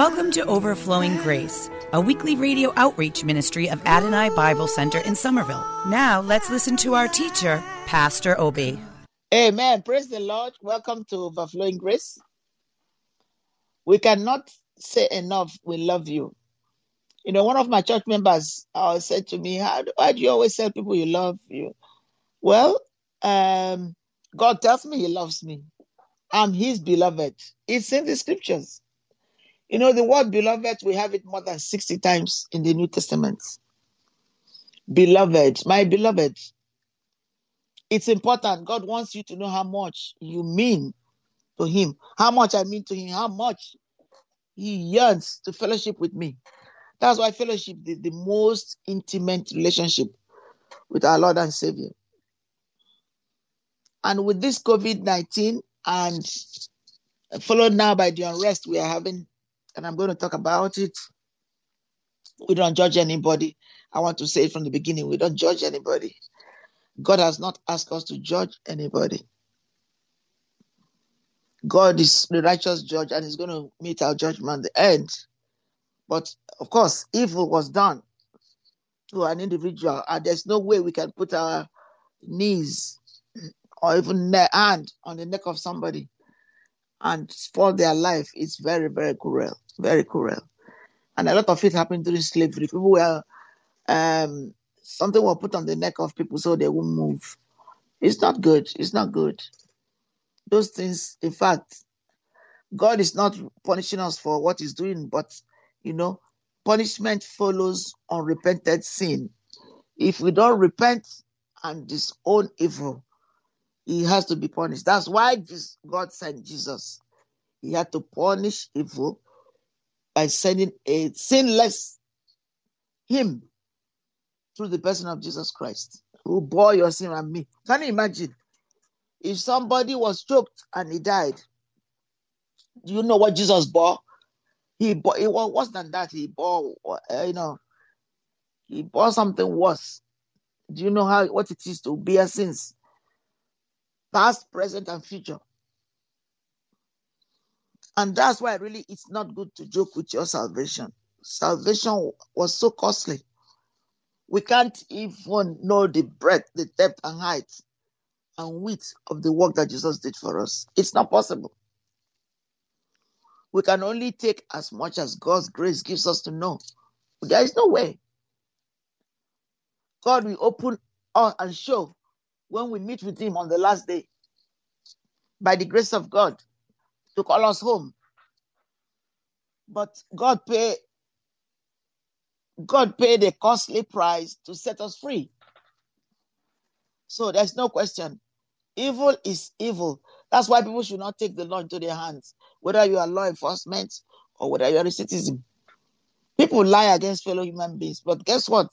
Welcome to Overflowing Grace, a weekly radio outreach ministry of Adonai Bible Center in Somerville. Now let's listen to our teacher, Pastor Obi. Amen. Praise the Lord. Welcome to Overflowing Grace. We cannot say enough, we love you. You know, one of my church members uh, said to me, how do, Why do you always tell people you love you? Well, um, God tells me He loves me. I'm His beloved. It's in the scriptures. You know, the word beloved, we have it more than 60 times in the New Testament. Beloved, my beloved. It's important. God wants you to know how much you mean to Him, how much I mean to Him, how much He yearns to fellowship with me. That's why fellowship is the most intimate relationship with our Lord and Savior. And with this COVID 19 and followed now by the unrest we are having, and I'm going to talk about it, we don't judge anybody. I want to say it from the beginning we don't judge anybody. God has not asked us to judge anybody. God is the righteous judge and he's going to meet our judgment at the end. But of course, evil was done to an individual, and there's no way we can put our knees or even hand on the neck of somebody and spoil their life. It's very, very cruel, very cruel. And a lot of it happened during slavery. People were, um, something was put on the neck of people so they won't move. It's not good. It's not good. Those things, in fact, God is not punishing us for what He's doing, but you know, punishment follows unrepented sin. If we don't repent and disown evil, he has to be punished. That's why God sent Jesus. He had to punish evil by sending a sinless him through the person of Jesus Christ, who bore your sin and me. Can you imagine? If somebody was choked and he died, do you know what Jesus bore? He bore it was worse than that. He bore, uh, you know, he bore something worse. Do you know how what it is to bear sins, past, present, and future? And that's why really it's not good to joke with your salvation. Salvation was so costly. We can't even know the breadth, the depth, and height and width of the work that Jesus did for us. It's not possible. We can only take as much as God's grace gives us to know. There is no way. God will open uh, and show when we meet with Him on the last day by the grace of God to call us home. But God paid God paid a costly price to set us free. So there's no question. Evil is evil. That's why people should not take the law into their hands, whether you are law enforcement or whether you're a citizen. People lie against fellow human beings, but guess what?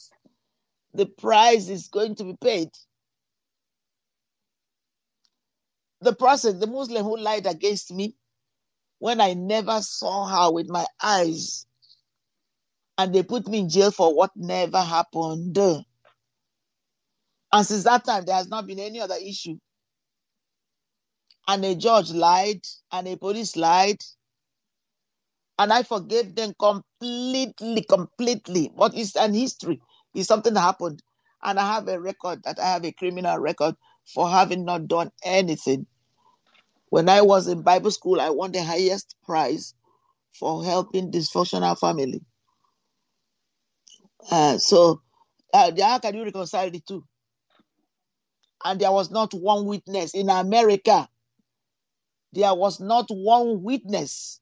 The price is going to be paid. The person, the Muslim who lied against me, when I never saw her with my eyes, and they put me in jail for what never happened. And since that time, there has not been any other issue and a judge lied and a police lied and I forgave them completely, completely. What is an history? Is something that happened, and I have a record that I have a criminal record for having not done anything. When I was in Bible school, I won the highest prize for helping dysfunctional family. Uh, so, uh, how can you reconcile the two? And there was not one witness in America there was not one witness.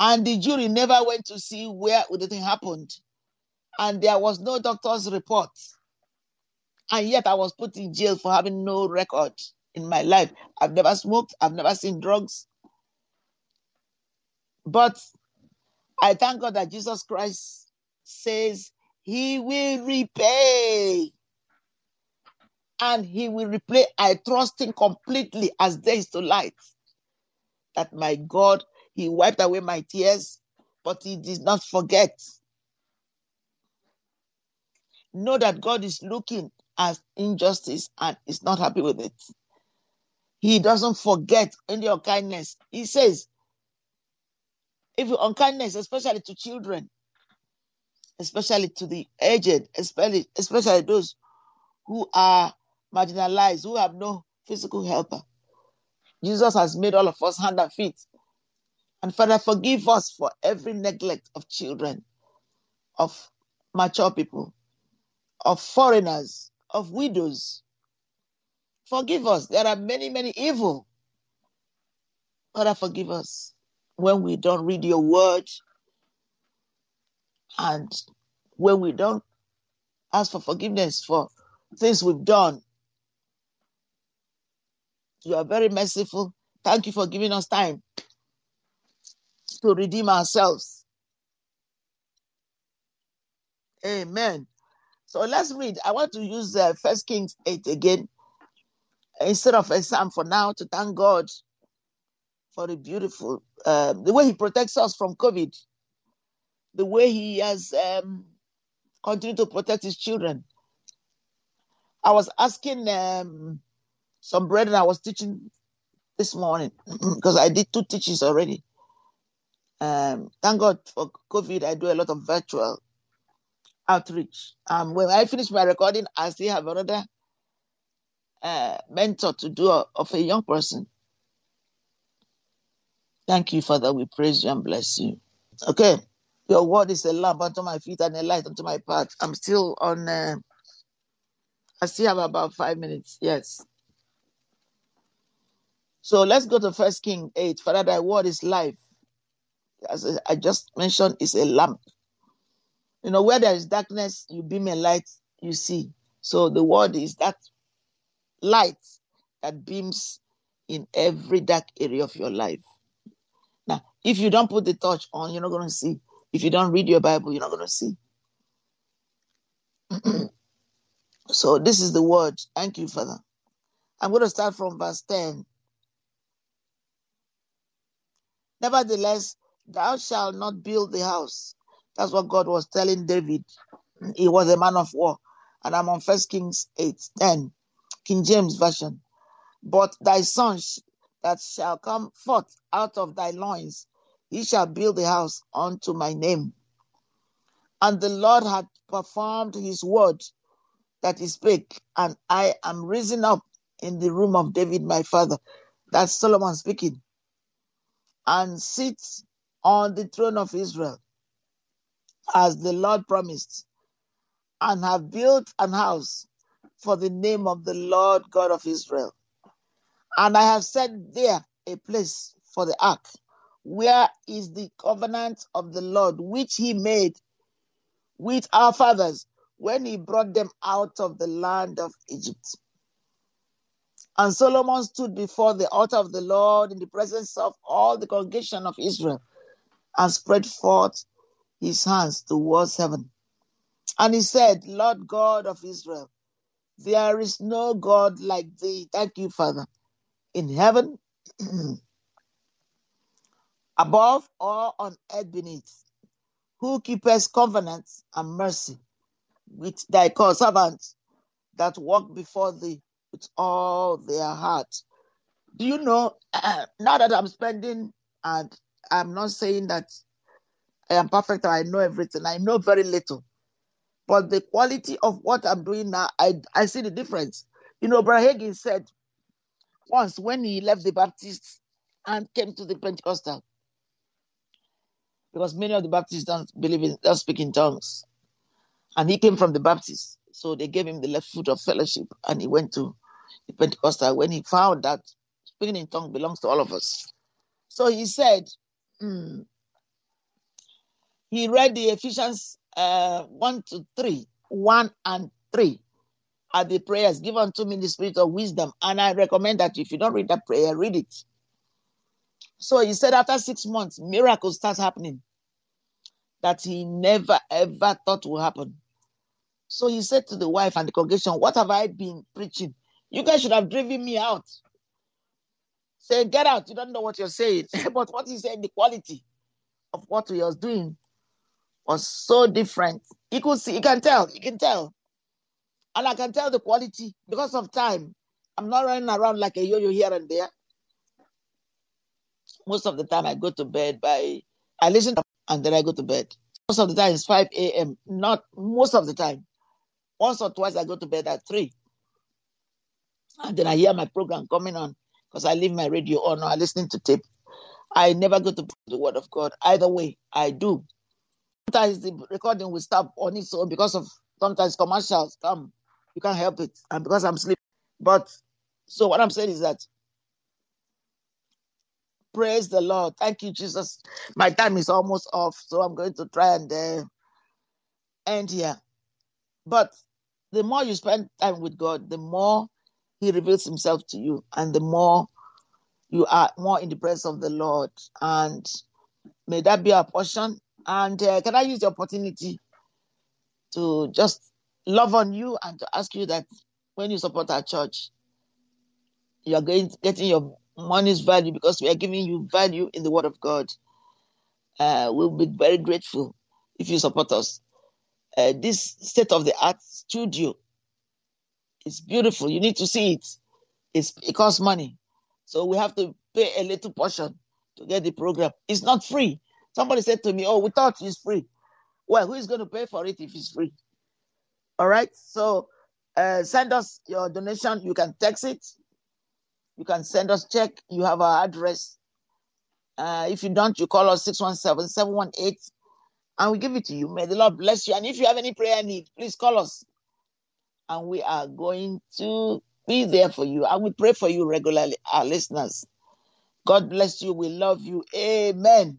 And the jury never went to see where the thing happened. And there was no doctor's report. And yet I was put in jail for having no record in my life. I've never smoked, I've never seen drugs. But I thank God that Jesus Christ says he will repay. And he will repay. I trust him completely as days to light. That my God, he wiped away my tears, but he did not forget. Know that God is looking at injustice and is not happy with it. He doesn't forget your kindness. He says, if your unkindness, especially to children, especially to the aged, especially especially those who are marginalized, who have no physical helper. Jesus has made all of us hand and feet. And Father, forgive us for every neglect of children, of mature people, of foreigners, of widows. Forgive us. There are many, many evil. Father, forgive us when we don't read your word and when we don't ask for forgiveness for things we've done. You are very merciful. Thank you for giving us time to redeem ourselves. Amen. So let's read. I want to use uh, First Kings 8 again instead of a psalm for now to thank God for the beautiful, uh, the way He protects us from COVID, the way He has um, continued to protect His children. I was asking um, some brethren I was teaching this morning because I did two teachings already. Um, thank God for COVID. I do a lot of virtual outreach. Um, when I finish my recording, I still have another uh, mentor to do a, of a young person. Thank you, Father. We praise you and bless you. Okay. Your word is a lamp unto my feet and a light unto my path. I'm still on, uh, I still have about five minutes. Yes. So let's go to First King 8. Father, thy word is life. As I just mentioned, is a lamp. You know, where there is darkness, you beam a light, you see. So the word is that light that beams in every dark area of your life. Now, if you don't put the torch on, you're not going to see. If you don't read your Bible, you're not going to see. so, this is the word. Thank you, Father. I'm going to start from verse 10. Nevertheless, thou shalt not build the house. That's what God was telling David. He was a man of war. And I'm on First Kings 8 10, King James Version. But thy son that shall come forth out of thy loins, he shall build a house unto my name. And the Lord had performed his word that he spake, and I am risen up in the room of David my father. That's Solomon speaking. And sits on the throne of Israel, as the Lord promised, and have built an house for the name of the Lord God of Israel. And I have set there a place for the ark, where is the covenant of the Lord, which he made with our fathers when he brought them out of the land of Egypt. And Solomon stood before the altar of the Lord in the presence of all the congregation of Israel and spread forth his hands towards heaven. And he said, Lord God of Israel, there is no God like thee. Thank you, Father. In heaven, above or on earth beneath, who keepeth covenants and mercy with thy servants that walk before thee with all their heart. Do you know, now that I'm spending, and I'm not saying that I am perfect I know everything, I know very little. But the quality of what I'm doing now, I, I see the difference. You know, Brother said once when he left the Baptists and came to the Pentecostal, because many of the Baptists don't believe in, don't speak in tongues. And he came from the Baptists. So they gave him the left foot of fellowship and he went to the Pentecostal when he found that speaking in tongues belongs to all of us. So he said, mm, he read the Ephesians uh, 1 to 3, 1 and 3 are the prayers given to me in the spirit of wisdom. And I recommend that if you don't read that prayer, read it. So he said after six months, miracles start happening that he never ever thought would happen. So he said to the wife and the congregation, What have I been preaching? You guys should have driven me out. Say, get out. You don't know what you're saying. but what he said, the quality of what he was doing was so different. You could see, he can tell, you can tell. And I can tell the quality because of time. I'm not running around like a yo-yo here and there. Most of the time I go to bed by I listen and then I go to bed. Most of the time it's 5 a.m. Not most of the time. Once or twice I go to bed at 3. And then I hear my program coming on because I leave my radio on or I listening to tape. I never go to the word of God. Either way, I do. Sometimes the recording will stop on its own because of sometimes commercials come. You can't help it. And because I'm sleeping. But so what I'm saying is that praise the Lord. Thank you, Jesus. My time is almost off, so I'm going to try and uh, end here. But the more you spend time with God, the more He reveals Himself to you, and the more you are more in the presence of the Lord. And may that be our portion. And uh, can I use the opportunity to just love on you and to ask you that when you support our church, you are going getting your money's value because we are giving you value in the Word of God. Uh, we'll be very grateful if you support us. Uh, this state of the art studio is beautiful. You need to see it. It's, it costs money. So we have to pay a little portion to get the program. It's not free. Somebody said to me, Oh, we thought it's free. Well, who is going to pay for it if it's free? All right. So uh, send us your donation. You can text it. You can send us check. You have our address. Uh, if you don't, you call us 617 718 and we give it to you. May the Lord bless you. And if you have any prayer need, please call us. And we are going to be there for you. And we pray for you regularly, our listeners. God bless you. We love you. Amen.